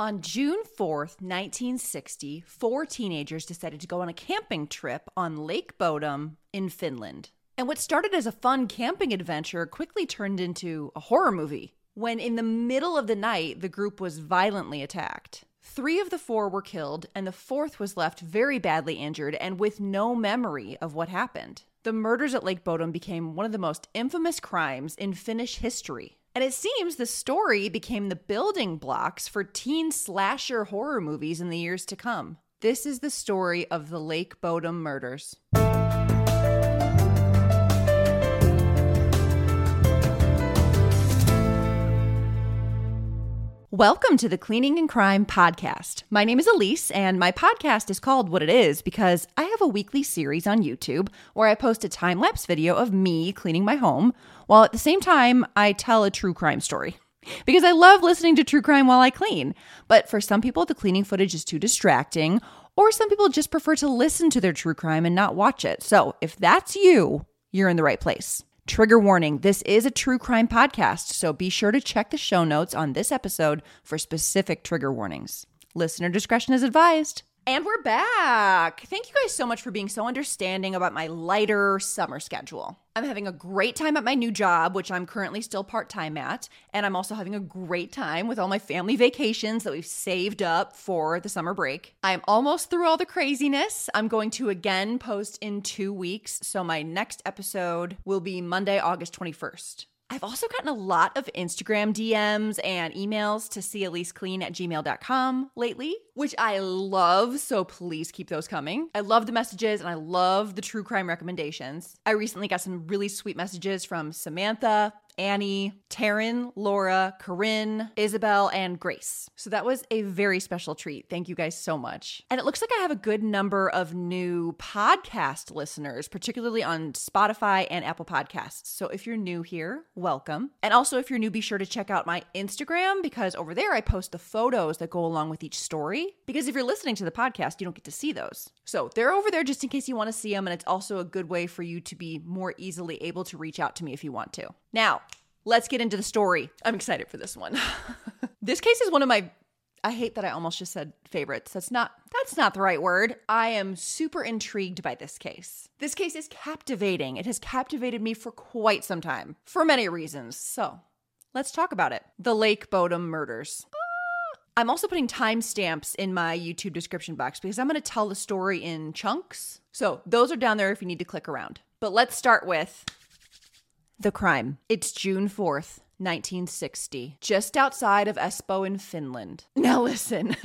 On June 4th, 1960, four teenagers decided to go on a camping trip on Lake Bodom in Finland. And what started as a fun camping adventure quickly turned into a horror movie when, in the middle of the night, the group was violently attacked. Three of the four were killed, and the fourth was left very badly injured and with no memory of what happened. The murders at Lake Bodom became one of the most infamous crimes in Finnish history. And it seems the story became the building blocks for teen slasher horror movies in the years to come. This is the story of the Lake Bodom murders. Welcome to the Cleaning and Crime podcast. My name is Elise, and my podcast is called What It Is because I have a weekly series on YouTube where I post a time lapse video of me cleaning my home, while at the same time, I tell a true crime story. Because I love listening to true crime while I clean. But for some people, the cleaning footage is too distracting, or some people just prefer to listen to their true crime and not watch it. So if that's you, you're in the right place. Trigger warning this is a true crime podcast, so be sure to check the show notes on this episode for specific trigger warnings. Listener discretion is advised. And we're back. Thank you guys so much for being so understanding about my lighter summer schedule. I'm having a great time at my new job, which I'm currently still part time at. And I'm also having a great time with all my family vacations that we've saved up for the summer break. I'm almost through all the craziness. I'm going to again post in two weeks. So my next episode will be Monday, August 21st. I've also gotten a lot of Instagram DMs and emails to see Elise clean at gmail.com lately, which I love. So please keep those coming. I love the messages and I love the true crime recommendations. I recently got some really sweet messages from Samantha, Annie, Taryn, Laura, Corinne, Isabel, and Grace. So that was a very special treat. Thank you guys so much. And it looks like I have a good number of new podcast listeners, particularly on Spotify and Apple Podcasts. So if you're new here, welcome. And also, if you're new, be sure to check out my Instagram because over there I post the photos that go along with each story. Because if you're listening to the podcast, you don't get to see those. So they're over there just in case you want to see them. And it's also a good way for you to be more easily able to reach out to me if you want to. Now, let's get into the story. I'm excited for this one. this case is one of my I hate that I almost just said favorites. That's not that's not the right word. I am super intrigued by this case. This case is captivating. It has captivated me for quite some time for many reasons. So, let's talk about it. The Lake Bodom murders. Ah! I'm also putting timestamps in my YouTube description box because I'm going to tell the story in chunks. So, those are down there if you need to click around. But let's start with the crime. It's June 4th, 1960, just outside of Espoo in Finland. Now listen.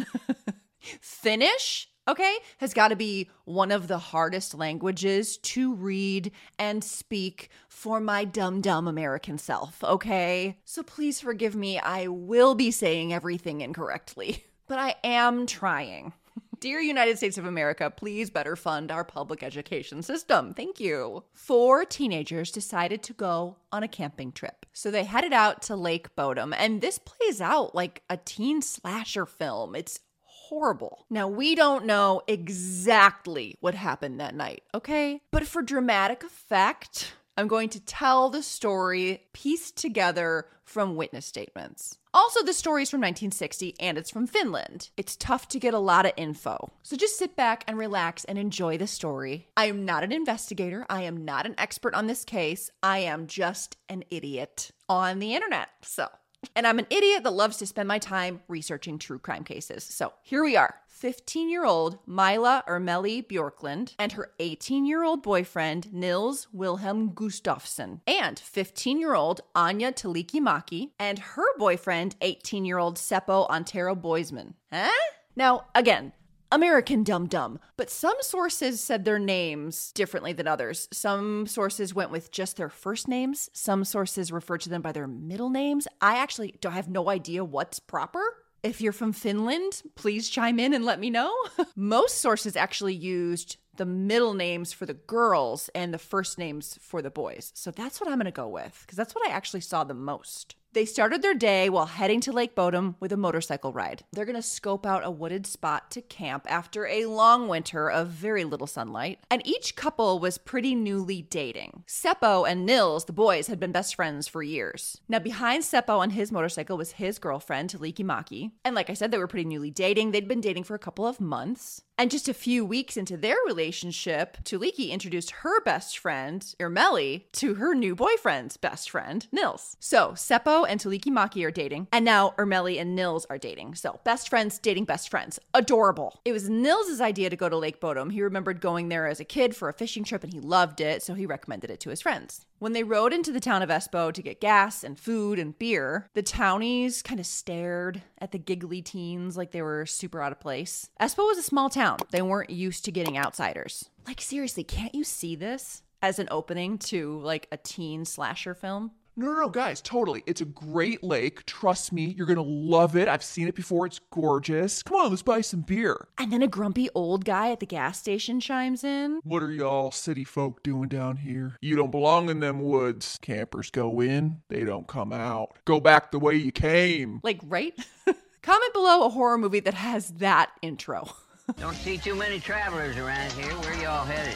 Finnish, okay, has got to be one of the hardest languages to read and speak for my dumb, dumb American self, okay? So please forgive me. I will be saying everything incorrectly, but I am trying. Dear United States of America, please better fund our public education system. Thank you. Four teenagers decided to go on a camping trip. So they headed out to Lake Bodom, and this plays out like a teen slasher film. It's horrible. Now, we don't know exactly what happened that night, okay? But for dramatic effect, I'm going to tell the story pieced together from witness statements. Also, the story is from 1960 and it's from Finland. It's tough to get a lot of info. So just sit back and relax and enjoy the story. I am not an investigator. I am not an expert on this case. I am just an idiot on the internet. So and I'm an idiot that loves to spend my time researching true crime cases. So here we are 15 year old Mila Irmeli Bjorklund and her 18 year old boyfriend Nils Wilhelm Gustafsson, and 15 year old Anya Tuulikki Mäki and her boyfriend 18 year old Seppo Antero Boisman. Huh? Now, again, American Dum Dum, but some sources said their names differently than others. Some sources went with just their first names, some sources referred to them by their middle names. I actually don't have no idea what's proper. If you're from Finland, please chime in and let me know. Most sources actually used the middle names for the girls and the first names for the boys. So that's what I'm going to go with because that's what I actually saw the most. They started their day while heading to Lake Bodom with a motorcycle ride. They're going to scope out a wooded spot to camp after a long winter of very little sunlight. And each couple was pretty newly dating. Seppo and Nils, the boys, had been best friends for years. Now, behind Seppo on his motorcycle was his girlfriend, Tuulikki Mäki. And like I said, they were pretty newly dating. They'd been dating for a couple of months. And just a few weeks into their relationship, Tuulikki introduced her best friend, Irmeli, to her new boyfriend's best friend, Nils. So Seppo and Tuulikki Mäki are dating, and now Irmeli and Nils are dating. So best friends dating best friends. Adorable. It was Nils' idea to go to Lake Bodom. He remembered going there as a kid for a fishing trip and he loved it, so he recommended it to his friends. When they rode into the town of Espoo to get gas and food and beer, the townies kind of stared at the giggly teens like they were super out of place. Espoo was a small town. They weren't used to getting outsiders. Like, seriously, can't you see this as an opening to like a teen slasher film? No, no, no, guys, totally. It's a great lake. Trust me, you're gonna love it. I've seen it before. It's gorgeous. Come on, let's buy some beer. And then a grumpy old guy at the gas station chimes in. What are y'all city folk doing down here? You don't belong in them woods. Campers go in, they don't come out. Go back the way you came. Like, right? Comment below a horror movie that has that intro. Don't see too many travelers around here. Where y'all headed?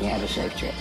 You have a safe trip.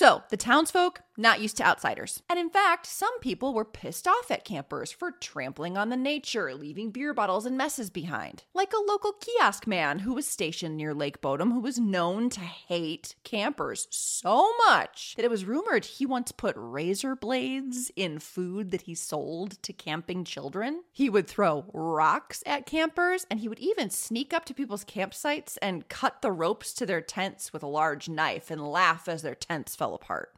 So, the townsfolk, not used to outsiders. And in fact, some people were pissed off at campers for trampling on the nature, leaving beer bottles and messes behind. Like a local kiosk man who was stationed near Lake Bodom who was known to hate campers so much that it was rumored he once put razor blades in food that he sold to camping children. He would throw rocks at campers and he would even sneak up to people's campsites and cut the ropes to their tents with a large knife and laugh as their tents fell apart.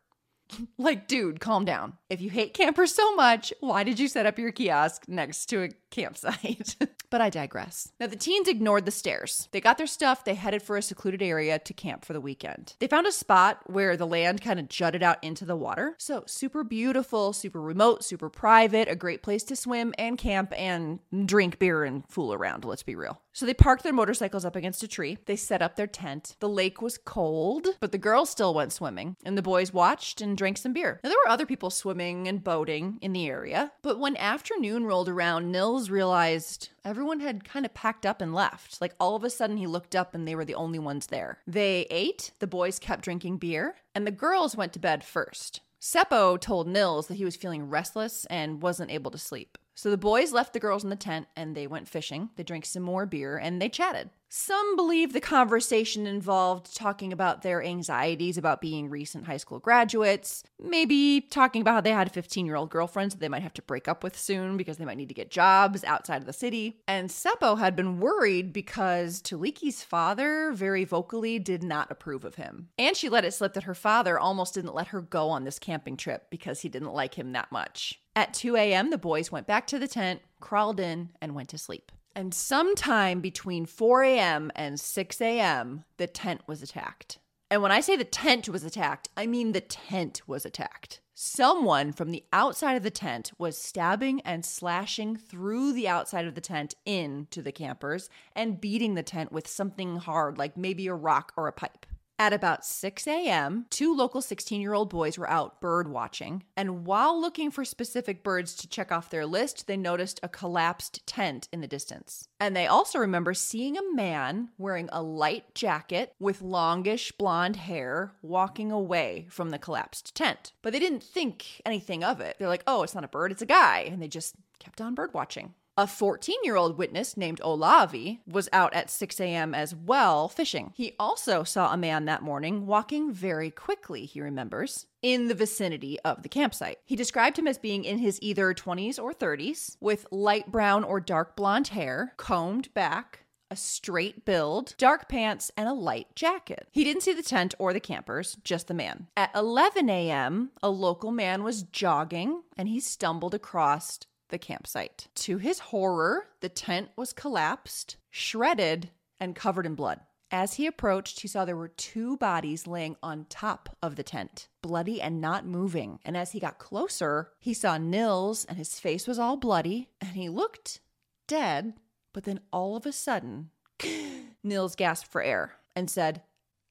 like, dude, calm down. If you hate campers so much, why did you set up your kiosk next to a campsite? but I digress. Now, the teens ignored the stairs. They got their stuff, they headed for a secluded area to camp for the weekend. They found a spot where the land kind of jutted out into the water. So, super beautiful, super remote, super private, a great place to swim and camp and drink beer and fool around, let's be real. So they parked their motorcycles up against a tree. They set up their tent. The lake was cold, but the girls still went swimming, and the boys watched and drank some beer. Now, there were other people swimming and boating in the area, but when afternoon rolled around, Nils realized everyone had kind of packed up and left. Like all of a sudden, he looked up and they were the only ones there. They ate, the boys kept drinking beer, and the girls went to bed first. Seppo told Nils that he was feeling restless and wasn't able to sleep. So the boys left the girls in the tent and they went fishing. They drank some more beer and they chatted. Some believe the conversation involved talking about their anxieties about being recent high school graduates, maybe talking about how they had 15 year old girlfriends that they might have to break up with soon because they might need to get jobs outside of the city. And Seppo had been worried because Tuulikki's father very vocally did not approve of him. And she let it slip that her father almost didn't let her go on this camping trip because he didn't like him that much. At 2 a.m., the boys went back to the tent, crawled in, and went to sleep. And sometime between 4 a.m. and 6 a.m., the tent was attacked. And when I say the tent was attacked, I mean the tent was attacked. Someone from the outside of the tent was stabbing and slashing through the outside of the tent into the campers and beating the tent with something hard, like maybe a rock or a pipe. At about 6 a.m., two local 16 year old boys were out bird watching, and while looking for specific birds to check off their list, they noticed a collapsed tent in the distance. And they also remember seeing a man wearing a light jacket with longish blonde hair walking away from the collapsed tent. But they didn't think anything of it. They're like, oh, it's not a bird, it's a guy. And they just kept on bird watching. A 14 year old witness named Olavi was out at 6 a.m. as well fishing. He also saw a man that morning walking very quickly, he remembers, in the vicinity of the campsite. He described him as being in his either 20s or 30s, with light brown or dark blonde hair, combed back, a straight build, dark pants, and a light jacket. He didn't see the tent or the campers, just the man. At 11 a.m., a local man was jogging and he stumbled across the campsite. To his horror, the tent was collapsed, shredded, and covered in blood. As he approached, he saw there were two bodies laying on top of the tent, bloody and not moving. And as he got closer, he saw Nils, and his face was all bloody, and he looked dead. But then all of a sudden, Nils gasped for air and said,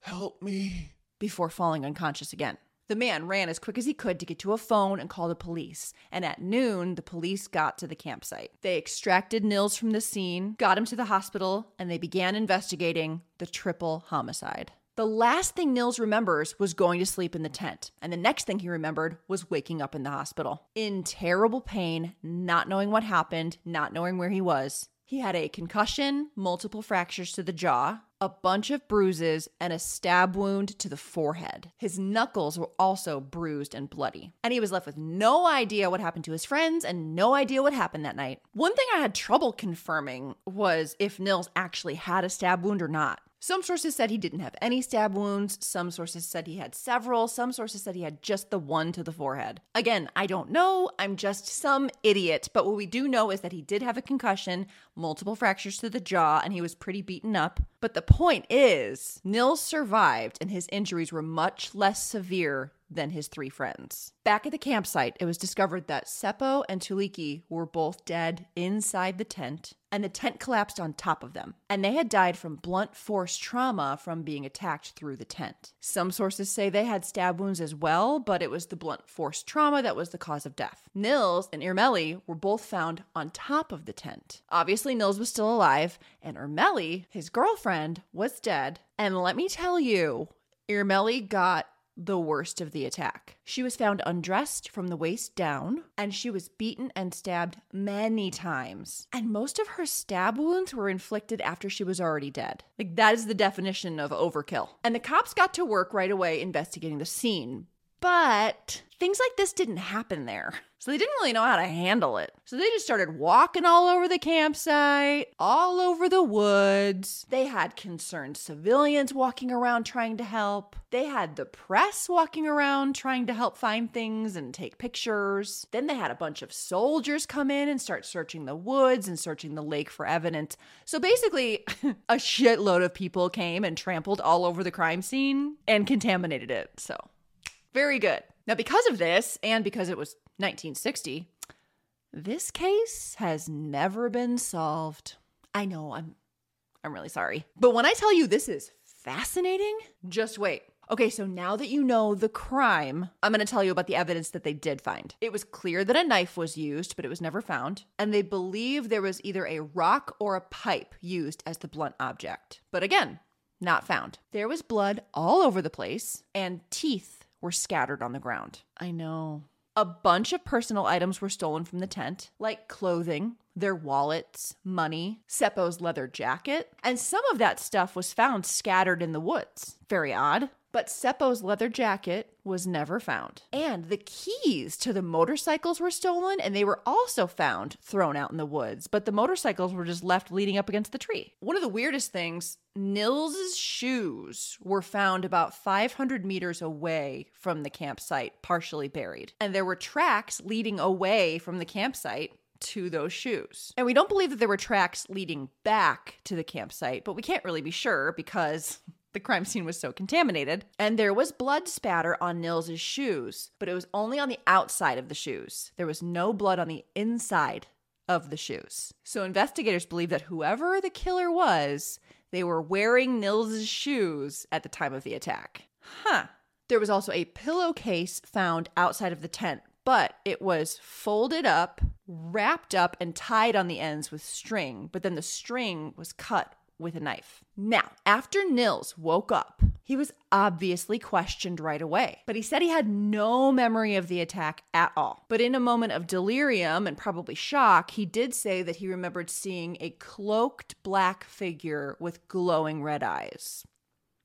Help me. before falling unconscious again. The man ran as quick as he could to get to a phone and call the police. And at noon, the police got to the campsite. They extracted Nils from the scene, got him to the hospital, and they began investigating the triple homicide. The last thing Nils remembers was going to sleep in the tent, and the next thing he remembered was waking up in the hospital. In terrible pain, not knowing what happened, not knowing where he was. He had a concussion, multiple fractures to the jaw, a bunch of bruises, and a stab wound to the forehead. His knuckles were also bruised and bloody. And he was left with no idea what happened to his friends and no idea what happened that night. One thing I had trouble confirming was if Nils actually had a stab wound or not. Some sources said he didn't have any stab wounds. Some sources said he had several. Some sources said he had just the one to the forehead. Again, I don't know. I'm just some idiot. But what we do know is that he did have a concussion, multiple fractures to the jaw, and he was pretty beaten up. But the point is, Nils survived, and his injuries were much less severe than his three friends. Back at the campsite, it was discovered that Seppo and Tuulikki were both dead inside the tent, and the tent collapsed on top of them. And they had died from blunt force trauma from being attacked through the tent. Some sources say they had stab wounds as well, but it was the blunt force trauma that was the cause of death. Nils and Irmeli were both found on top of the tent. Obviously, Nils was still alive, and Irmeli, his girlfriend, was dead. And let me tell you, Irmeli got the worst of the attack. She was found undressed from the waist down, and she was beaten and stabbed many times. And most of her stab wounds were inflicted after she was already dead. Like, that is the definition of overkill. And the cops got to work right away investigating the scene. But things like this didn't happen there. So they didn't really know how to handle it. So they just started walking all over the campsite, all over the woods. They had concerned civilians walking around trying to help. They had the press walking around trying to help find things and take pictures. Then they had a bunch of soldiers come in and start searching the woods and searching the lake for evidence. So basically, a shitload of people came and trampled all over the crime scene and contaminated it. So very good. Now, because of this, and because it was 1960, this case has never been solved. I know, I'm I'm really sorry. But when I tell you this is fascinating, just wait. Okay, so now that you know the crime, I'm to tell you about the evidence that they did find. It was clear that a knife was used, but it was never found, and they believe there was either a rock or a pipe used as the blunt object. But again, not found. There was blood all over the place and teeth were scattered on the ground. I know. A bunch of personal items were stolen from the tent, like clothing, their wallets, money, Seppo's leather jacket, and some of that stuff was found scattered in the woods. Very odd. But Seppo's leather jacket was never found. And the keys to the motorcycles were stolen, and they were also found thrown out in the woods. But the motorcycles were just left leaning up against the tree. One of the weirdest things Nils's shoes were found about 500 meters away from the campsite, partially buried. And there were tracks leading away from the campsite to those shoes. And we don't believe that there were tracks leading back to the campsite, but we can't really be sure because the crime scene was so contaminated. And there was blood spatter on Nils's shoes, but it was only on the outside of the shoes. There was no blood on the inside of the shoes. So investigators believe that whoever the killer was, they were wearing Nils's shoes at the time of the attack. Huh. There was also a pillowcase found outside of the tent, but it was folded up, wrapped up, and tied on the ends with string, but then the string was cut with a knife. Now, after Nils woke up, he was obviously questioned right away, but he said he had no memory of the attack at all. But in a moment of delirium and probably shock, he did say that he remembered seeing a cloaked black figure with glowing red eyes.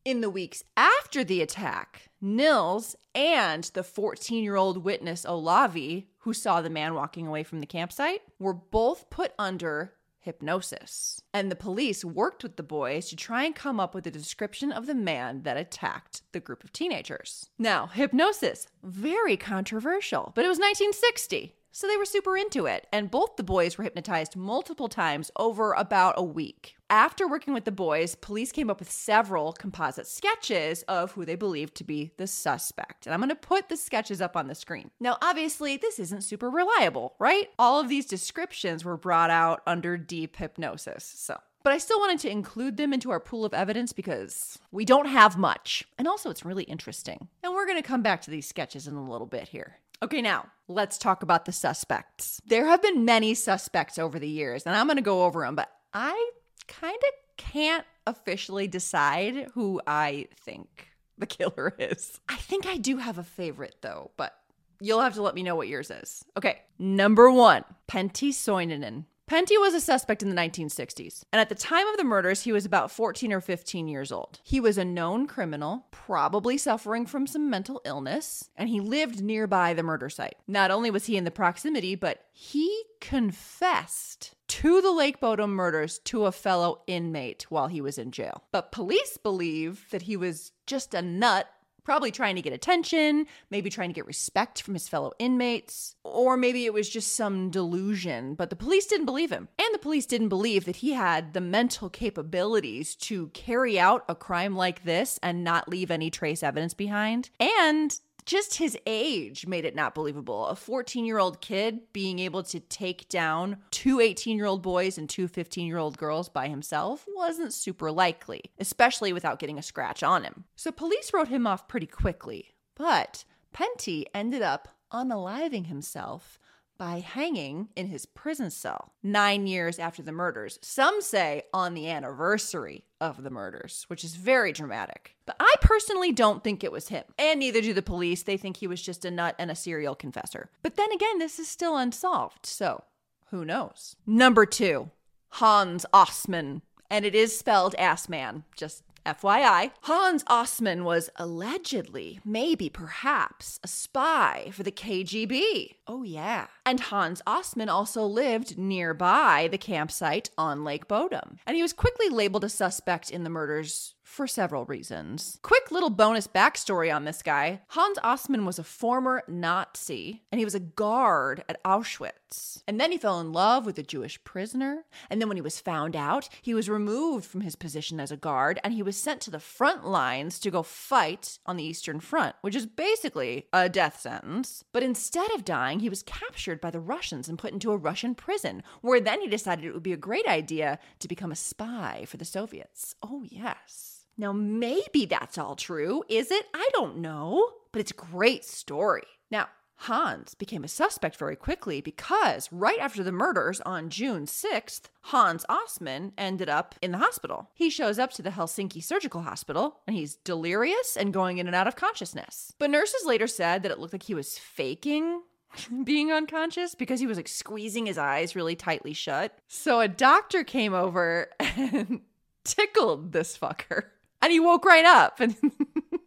In the weeks after the attack, Nils and the 14 year old witness Olavi, who saw the man walking away from the campsite, were both put under hypnosis. And the police worked with the boys to try and come up with a description of the man that attacked the group of teenagers. Now, hypnosis, very controversial, but it was 1960. So they were super into it, and both the boys were hypnotized multiple times over about a week. After working with the boys, police came up with several composite sketches of who they believed to be the suspect. And I'm going to put the sketches up on the screen. Now, obviously, this isn't super reliable, right? All of these descriptions were brought out under deep hypnosis. So, but I still wanted to include them into our pool of evidence because we don't have much. And also, it's really interesting. And we're going to come back to these sketches in a little bit here. Okay, now let's talk about the suspects. There have been many suspects over the years, and I'm going to go over them, but I kind of can't officially decide who I think the killer is. I think I do have a favorite though, but you'll have to let me know what yours is. Okay, number one, Pentti Soininen. Pentti was a suspect in the 1960s, and at the time of the murders, he was about 14 or 15 years old. He was a known criminal, probably suffering from some mental illness, and he lived nearby the murder site. Not only was he in the proximity, but he confessed to the Lake Bodom murders to a fellow inmate while he was in jail. But police believe that he was just a nut probably trying to get attention, maybe trying to get respect from his fellow inmates, or maybe it was just some delusion, but the police didn't believe him. And the police didn't believe that he had the mental capabilities to carry out a crime like this and not leave any trace evidence behind. And just his age made it not believable. A 14 year old kid being able to take down two 18 year old boys and two 15 year old girls by himself wasn't super likely, especially without getting a scratch on him. So police wrote him off pretty quickly. But Pentti ended up unaliving himself by hanging in his prison cell nine years after the murders. Some say on the anniversary of the murders, which is very dramatic. But I personally don't think it was him. And neither do the police. They think he was just a nut and a serial confessor. But then again, this is still unsolved. So who knows? Number two, Hans Ostman. And it is spelled Assmann, just FYI, Hans Ostman was allegedly, maybe perhaps, a spy for the KGB. Oh, yeah. And Hans Ostman also lived nearby the campsite on Lake Bodom. And he was quickly labeled a suspect in the murders for several reasons. Quick little bonus backstory on this guy Hans Ostman was a former Nazi and he was a guard at Auschwitz. And then he fell in love with a Jewish prisoner. And then when he was found out, he was removed from his position as a guard and he was sent to the front lines to go fight on the Eastern Front, which is basically a death sentence. But instead of dying, he was captured by the Russians and put into a Russian prison, where then he decided it would be a great idea to become a spy for the Soviets. Oh, yes. Now, maybe that's all true. Is it? I don't know. But it's a great story. Now, Hans became a suspect very quickly because right after the murders on June 6th, Hans Ostman ended up in the hospital. He shows up to the Helsinki Surgical Hospital and he's delirious and going in and out of consciousness. But nurses later said that it looked like he was faking being unconscious because he was like squeezing his eyes really tightly shut. So a doctor came over and tickled this fucker and he woke right up.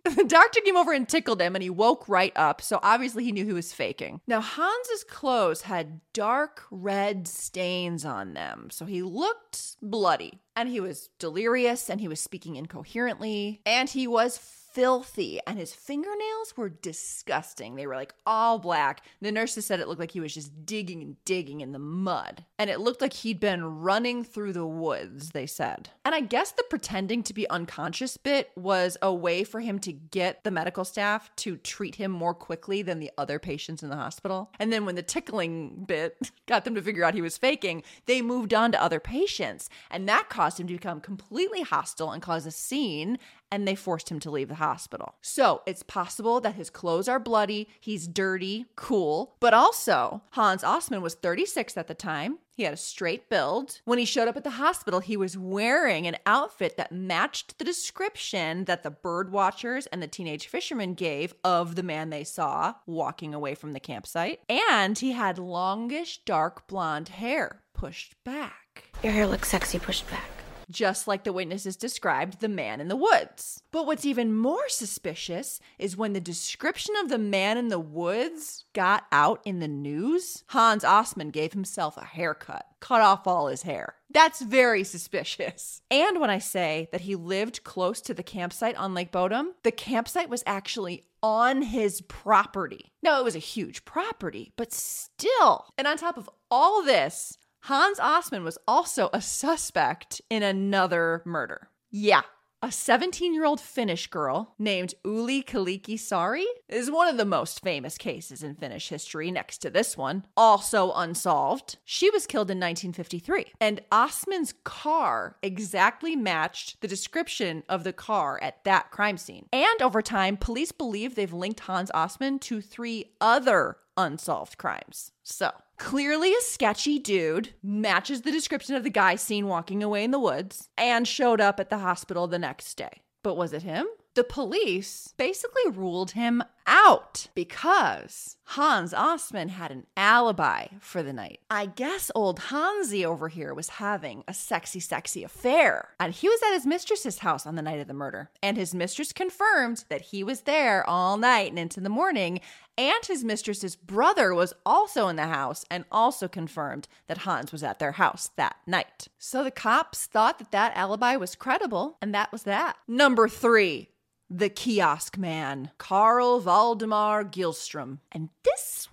And the doctor came over and tickled him, and he woke right up. So obviously, he knew he was faking. Now, Hans's clothes had dark red stains on them. So he looked bloody, and he was delirious, and he was speaking incoherently, and he was filthy and his fingernails were disgusting. They were like all black. The nurses said it looked like he was just digging and digging in the mud. And it looked like he'd been running through the woods, they said. And I guess the pretending to be unconscious bit was a way for him to get the medical staff to treat him more quickly than the other patients in the hospital. And then when the tickling bit got them to figure out he was faking, they moved on to other patients. And that caused him to become completely hostile and cause a scene and they forced him to leave the hospital. So it's possible that his clothes are bloody, he's dirty, cool, but also Hans Ostman was 36 at the time. He had a straight build. When he showed up at the hospital, he was wearing an outfit that matched the description that the bird watchers and the teenage fishermen gave of the man they saw walking away from the campsite. And he had longish, dark blonde hair pushed back. Your hair looks sexy pushed back just like the witnesses described the man in the woods. But what's even more suspicious is when the description of the man in the woods got out in the news, Hans Ostman gave himself a haircut, cut off all his hair. That's very suspicious. And when I say that he lived close to the campsite on Lake Bodom, the campsite was actually on his property. Now, it was a huge property, but still. And on top of all this, Hans Ostman was also a suspect in another murder. Yeah, A 17 year old Finnish girl named Uli Kalikisari is one of the most famous cases in Finnish history, next to this one, also unsolved. She was killed in 1953, and Osman's car exactly matched the description of the car at that crime scene. And over time, police believe they've linked Hans Osman to three other unsolved crimes. So, clearly a sketchy dude matches the description of the guy seen walking away in the woods and showed up at the hospital the next day. But was it him? The police basically ruled him out because Hans Osman had an alibi for the night. I guess old Hansi over here was having a sexy, sexy affair. And he was at his mistress's house on the night of the murder. And his mistress confirmed that he was there all night and into the morning. And his mistress's brother was also in the house and also confirmed that Hans was at their house that night. So the cops thought that that alibi was credible, and that was that. Number three, the kiosk man, Carl Valdemar Gyllström. And this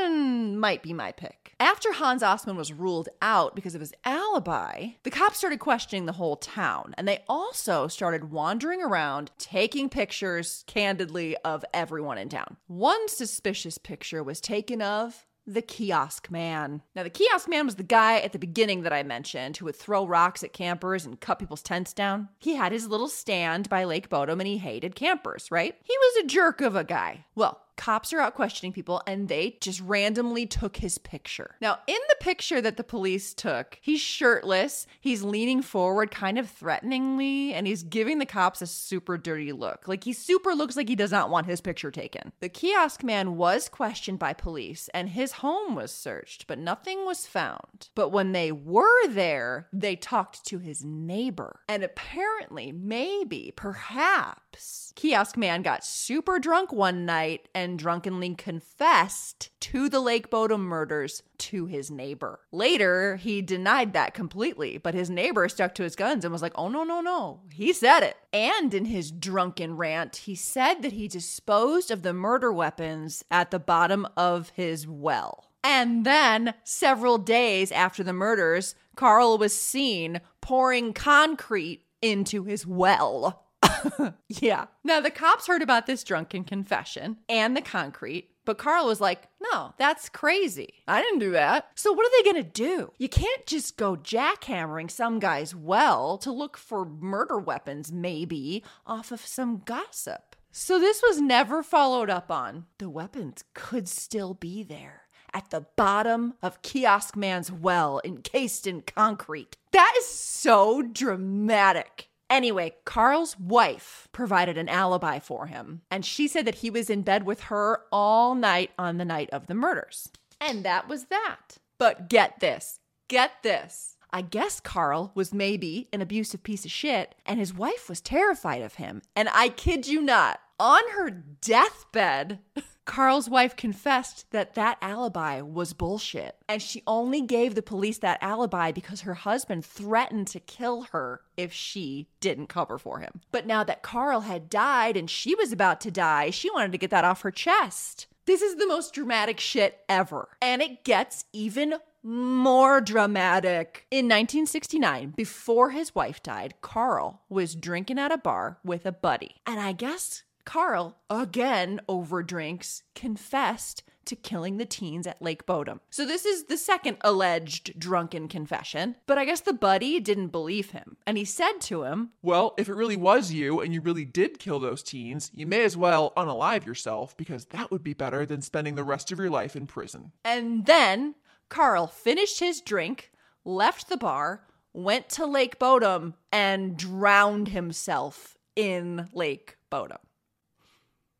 one might be my pick. After Hans Osman was ruled out because of his alibi, the cops started questioning the whole town, and they also started wandering around taking pictures candidly of everyone in town. One suspicious picture was taken of the kiosk man. Now, the kiosk man was the guy at the beginning that I mentioned who would throw rocks at campers and cut people's tents down. He had his little stand by Lake Bodom and he hated campers, right? He was a jerk of a guy. Well, cops are out questioning people and they just randomly took his picture. Now, in the picture that the police took, he's shirtless, he's leaning forward kind of threateningly, and he's giving the cops a super dirty look. Like he super looks like he does not want his picture taken. The kiosk man was questioned by police and his home was searched, but nothing was found. But when they were there, they talked to his neighbor. And apparently, maybe, perhaps, kiosk man got super drunk one night and drunkenly confessed to the Lake Bodom murders to his neighbor. Later, he denied that completely, but his neighbor stuck to his guns and was like, oh, no, no, no. He said it. And in his drunken rant, he said that he disposed of the murder weapons at the bottom of his well. And then, several days after the murders, Carl was seen pouring concrete into his well. yeah. Now, the cops heard about this drunken confession and the concrete, but Carl was like, no, that's crazy. I didn't do that. So, what are they going to do? You can't just go jackhammering some guy's well to look for murder weapons, maybe, off of some gossip. So, this was never followed up on. The weapons could still be there at the bottom of Kiosk Man's well, encased in concrete. That is so dramatic. Anyway, Carl's wife provided an alibi for him, and she said that he was in bed with her all night on the night of the murders. And that was that. But get this, get this. I guess Carl was maybe an abusive piece of shit, and his wife was terrified of him. And I kid you not, on her deathbed, Carl's wife confessed that that alibi was bullshit. And she only gave the police that alibi because her husband threatened to kill her if she didn't cover for him. But now that Carl had died and she was about to die, she wanted to get that off her chest. This is the most dramatic shit ever. And it gets even more dramatic. In 1969, before his wife died, Carl was drinking at a bar with a buddy. And I guess Carl, again over drinks, confessed to killing the teens at Lake Bodom. So this is the second alleged drunken confession, but I guess the buddy didn't believe him. And he said to him, Well, if it really was you and you really did kill those teens, you may as well unalive yourself because that would be better than spending the rest of your life in prison. and then Carl finished his drink, left the bar, went to Lake Bodom, and drowned himself in Lake Bodom.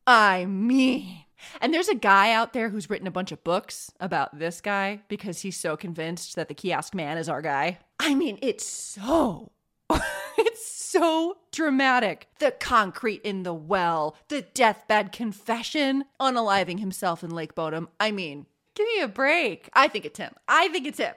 I mean, and there's a guy out there who's written a bunch of books about this guy because he's so convinced that the kiosk man is our guy. I mean, it's so it's so dramatic. The concrete in the well, the deathbed confession, unaliving himself in Lake Bodom. I mean, give me a break. I think it's him. I think it's him.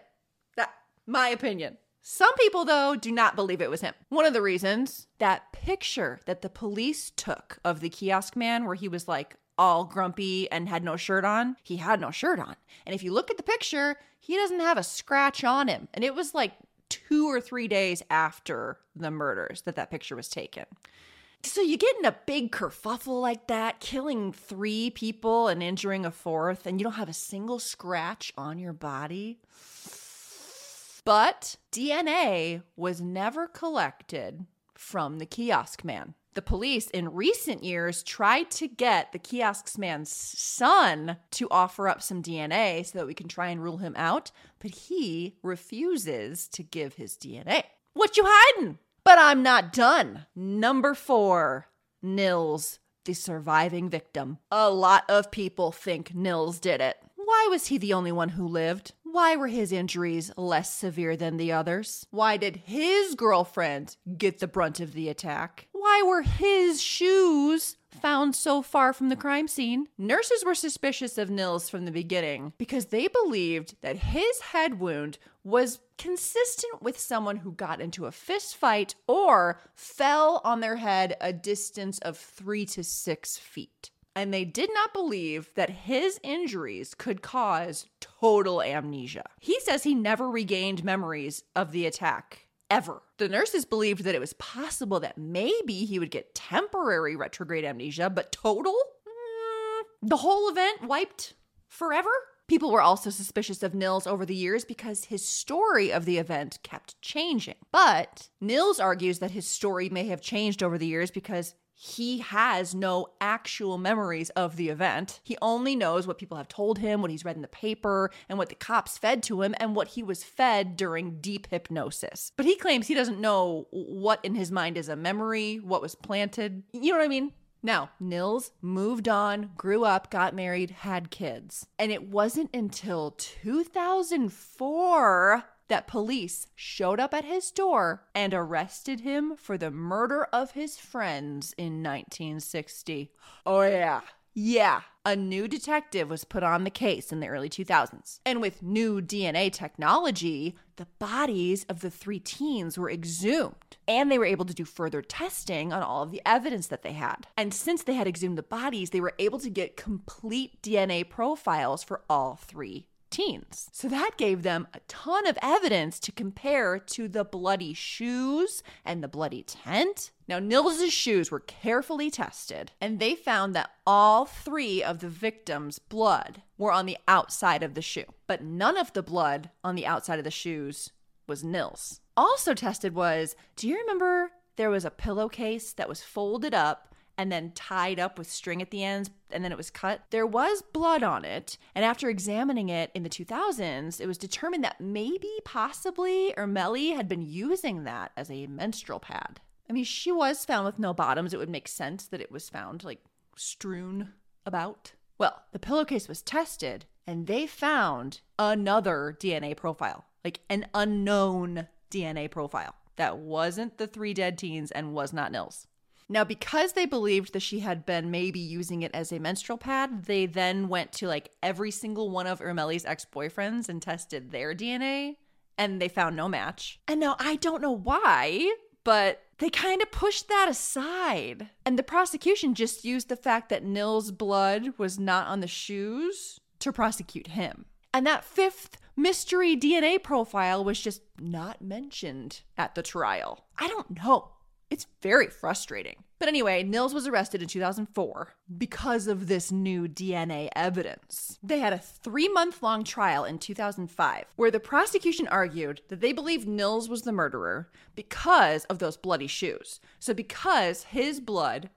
That my opinion. Some people, though, do not believe it was him. One of the reasons that picture that the police took of the kiosk man, where he was like all grumpy and had no shirt on, he had no shirt on. And if you look at the picture, he doesn't have a scratch on him. And it was like two or three days after the murders that that picture was taken. So you get in a big kerfuffle like that, killing three people and injuring a fourth, and you don't have a single scratch on your body. But DNA was never collected from the kiosk man. The police in recent years tried to get the kiosk man's son to offer up some DNA so that we can try and rule him out, but he refuses to give his DNA. What you hiding? But I'm not done. Number four, Nils, the surviving victim. A lot of people think Nils did it. Why was he the only one who lived? Why were his injuries less severe than the others? Why did his girlfriend get the brunt of the attack? Why were his shoes found so far from the crime scene? Nurses were suspicious of Nils from the beginning because they believed that his head wound was consistent with someone who got into a fist fight or fell on their head a distance of three to six feet and they did not believe that his injuries could cause total amnesia. He says he never regained memories of the attack. Ever. The nurses believed that it was possible that maybe he would get temporary retrograde amnesia, but total? Mm, the whole event wiped forever? People were also suspicious of Nils over the years because his story of the event kept changing. But Nils argues that his story may have changed over the years because he has no actual memories of the event. He only knows what people have told him, what he's read in the paper, and what the cops fed to him, and what he was fed during deep hypnosis. But he claims he doesn't know what in his mind is a memory, what was planted. You know what I mean? Now, Nils moved on, grew up, got married, had kids. And it wasn't until 2004 that police showed up at his door and arrested him for the murder of his friends in 1960. Oh, yeah. Yeah, a new detective was put on the case in the early 2000s. And with new DNA technology, the bodies of the three teens were exhumed. And they were able to do further testing on all of the evidence that they had. And since they had exhumed the bodies, they were able to get complete DNA profiles for all three teens. So that gave them a ton of evidence to compare to the bloody shoes and the bloody tent. Now, Nils's shoes were carefully tested, and they found that all three of the victims' blood were on the outside of the shoe, but none of the blood on the outside of the shoes was Nils. Also tested was do you remember there was a pillowcase that was folded up and then tied up with string at the ends and then it was cut. There was blood on it, and after examining it in the 2000s, it was determined that maybe, possibly, Irmeli had been using that as a menstrual pad. I mean, she was found with no bottoms. It would make sense that it was found like strewn about. Well, the pillowcase was tested, and they found another DNA profile, like an unknown DNA profile that wasn't the three dead teens and was not Nils. Now, because they believed that she had been maybe using it as a menstrual pad, they then went to like every single one of Irmeli's ex boyfriends and tested their DNA, and they found no match. And now I don't know why, but they kind of pushed that aside. And the prosecution just used the fact that Nils' blood was not on the shoes to prosecute him. And that fifth mystery DNA profile was just not mentioned at the trial. I don't know. It's very frustrating. But anyway, Nils was arrested in 2004 because of this new DNA evidence. They had a three month long trial in 2005 where the prosecution argued that they believed Nils was the murderer because of those bloody shoes. So, because his blood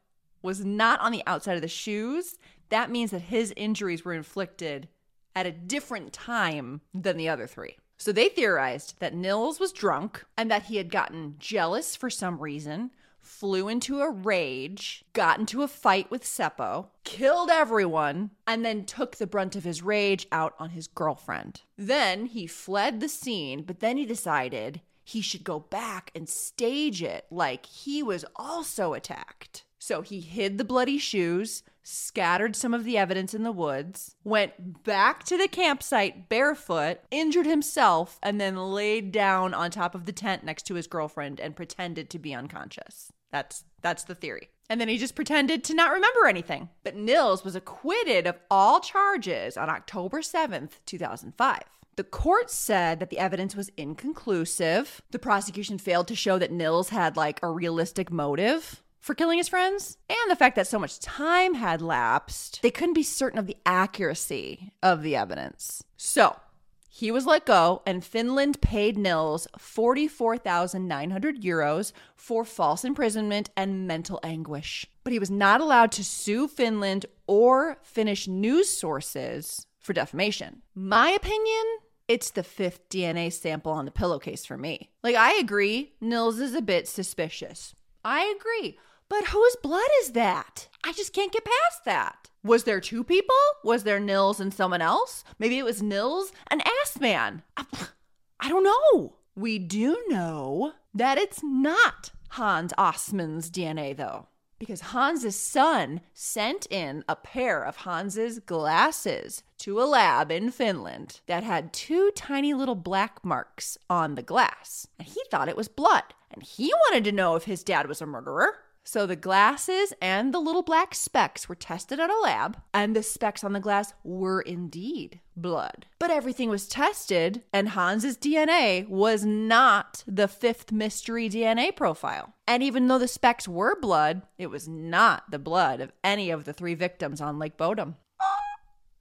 was not on the outside of the shoes, that means that his injuries were inflicted at a different time than the other three. So they theorized that Nils was drunk and that he had gotten jealous for some reason, flew into a rage, got into a fight with Seppo, killed everyone, and then took the brunt of his rage out on his girlfriend. Then he fled the scene, but then he decided he should go back and stage it like he was also attacked. So he hid the bloody shoes, scattered some of the evidence in the woods, went back to the campsite barefoot, injured himself, and then laid down on top of the tent next to his girlfriend and pretended to be unconscious. That's that's the theory. And then he just pretended to not remember anything. But Nils was acquitted of all charges on October 7th, 2005. The court said that the evidence was inconclusive. The prosecution failed to show that Nils had like a realistic motive for killing his friends, and the fact that so much time had lapsed, they couldn't be certain of the accuracy of the evidence. So, he was let go, and Finland paid Nils 44,900 euros for false imprisonment and mental anguish. But he was not allowed to sue Finland or Finnish news sources for defamation. My opinion, it's the fifth DNA sample on the pillowcase for me. Like, I agree, Nils is a bit suspicious. I agree. But whose blood is that? I just can't get past that. Was there two people? Was there Nils and someone else? Maybe it was Nils and Assmann. I, I don't know. We do know that it's not Hans Assmann's DNA, though, because Hans's son sent in a pair of Hans's glasses to a lab in Finland that had two tiny little black marks on the glass. And he thought it was blood. And he wanted to know if his dad was a murderer. So the glasses and the little black specks were tested at a lab, and the specks on the glass were indeed blood. But everything was tested, and Hans's DNA was not the fifth mystery DNA profile. And even though the specks were blood, it was not the blood of any of the three victims on Lake Bodom.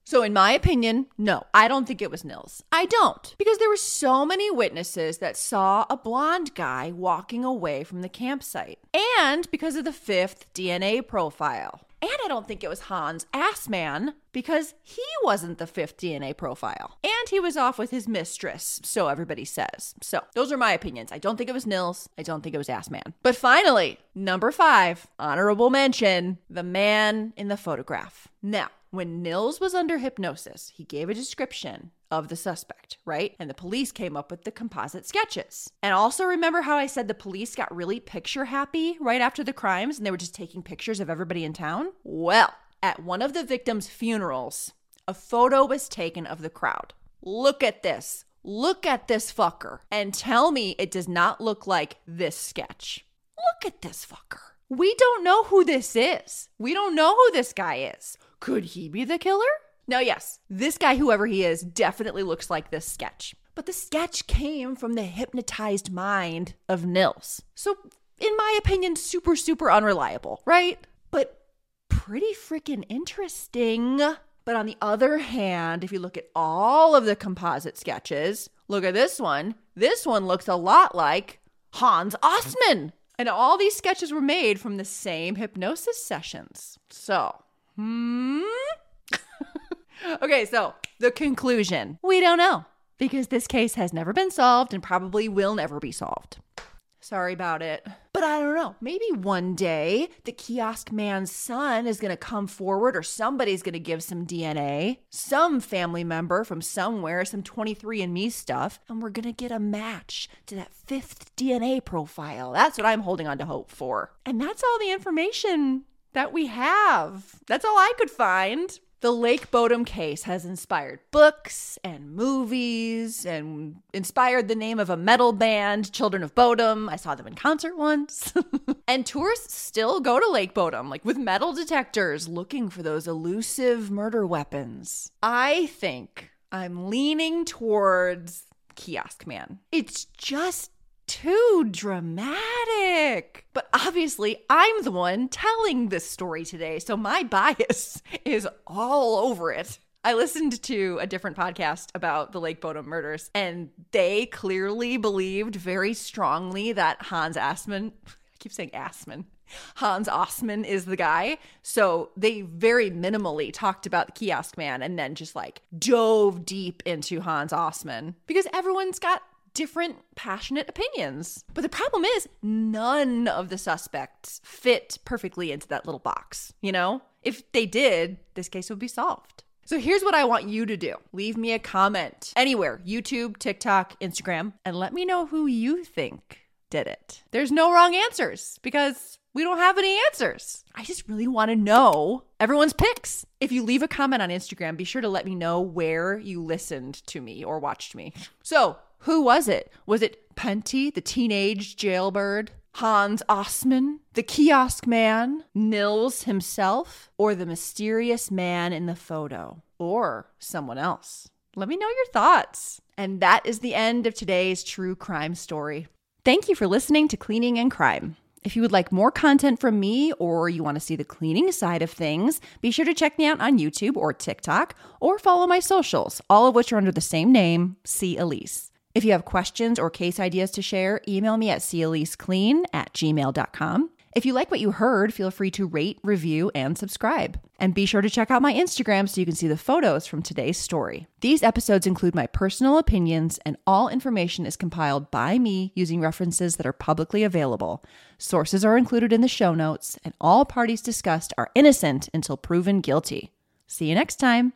So, in my opinion, no, I don't think it was Nils. I don't. Because there were so many witnesses that saw a blonde guy walking away from the campsite. And because of the fifth DNA profile. And I don't think it was Hans Assmann because he wasn't the fifth DNA profile. And he was off with his mistress, so everybody says. So those are my opinions. I don't think it was Nils. I don't think it was Assmann. But finally, number five, honorable mention the man in the photograph. Now, when Nils was under hypnosis, he gave a description of the suspect, right? And the police came up with the composite sketches. And also remember how I said the police got really picture happy right after the crimes and they were just taking pictures of everybody in town? Well, at one of the victims' funerals, a photo was taken of the crowd. Look at this. Look at this fucker. And tell me it does not look like this sketch. Look at this fucker. We don't know who this is. We don't know who this guy is. Could he be the killer? Now, yes, this guy, whoever he is, definitely looks like this sketch. But the sketch came from the hypnotized mind of Nils. So, in my opinion, super, super unreliable, right? But pretty freaking interesting. But on the other hand, if you look at all of the composite sketches, look at this one. This one looks a lot like Hans Assmann. And all these sketches were made from the same hypnosis sessions. So, Hmm? okay, so the conclusion we don't know because this case has never been solved and probably will never be solved. Sorry about it. But I don't know. Maybe one day the kiosk man's son is going to come forward or somebody's going to give some DNA, some family member from somewhere, some 23andMe stuff, and we're going to get a match to that fifth DNA profile. That's what I'm holding on to hope for. And that's all the information that we have. That's all I could find. The Lake Bodom case has inspired books and movies and inspired the name of a metal band, Children of Bodom. I saw them in concert once. and tourists still go to Lake Bodom, like with metal detectors, looking for those elusive murder weapons. I think I'm leaning towards Kiosk Man. It's just too dramatic. But obviously, I'm the one telling this story today, so my bias is all over it. I listened to a different podcast about the Lake Bodom murders, and they clearly believed very strongly that Hans Assman, I keep saying Assman, Hans Assmann is the guy. So they very minimally talked about the kiosk man and then just like dove deep into Hans Assmann because everyone's got different passionate opinions. But the problem is, none of the suspects fit perfectly into that little box. You know, if they did, this case would be solved. So here's what I want you to do leave me a comment anywhere YouTube, TikTok, Instagram, and let me know who you think did it. There's no wrong answers because we don't have any answers. I just really want to know everyone's picks. If you leave a comment on Instagram, be sure to let me know where you listened to me or watched me. So, who was it? Was it Pentti, the teenage jailbird? Hans Assmann, the kiosk man, Nils himself, or the mysterious man in the photo, or someone else? Let me know your thoughts. And that is the end of today's true crime story. Thank you for listening to Cleaning and Crime. If you would like more content from me or you want to see the cleaning side of things, be sure to check me out on YouTube or TikTok or follow my socials, all of which are under the same name, SeeElise. If you have questions or case ideas to share, email me at seeeliseclean at gmail.com. If you like what you heard, feel free to rate, review, and subscribe. And be sure to check out my Instagram so you can see the photos from today's story. These episodes include my personal opinions, and all information is compiled by me using references that are publicly available. Sources are included in the show notes, and all parties discussed are innocent until proven guilty. See you next time.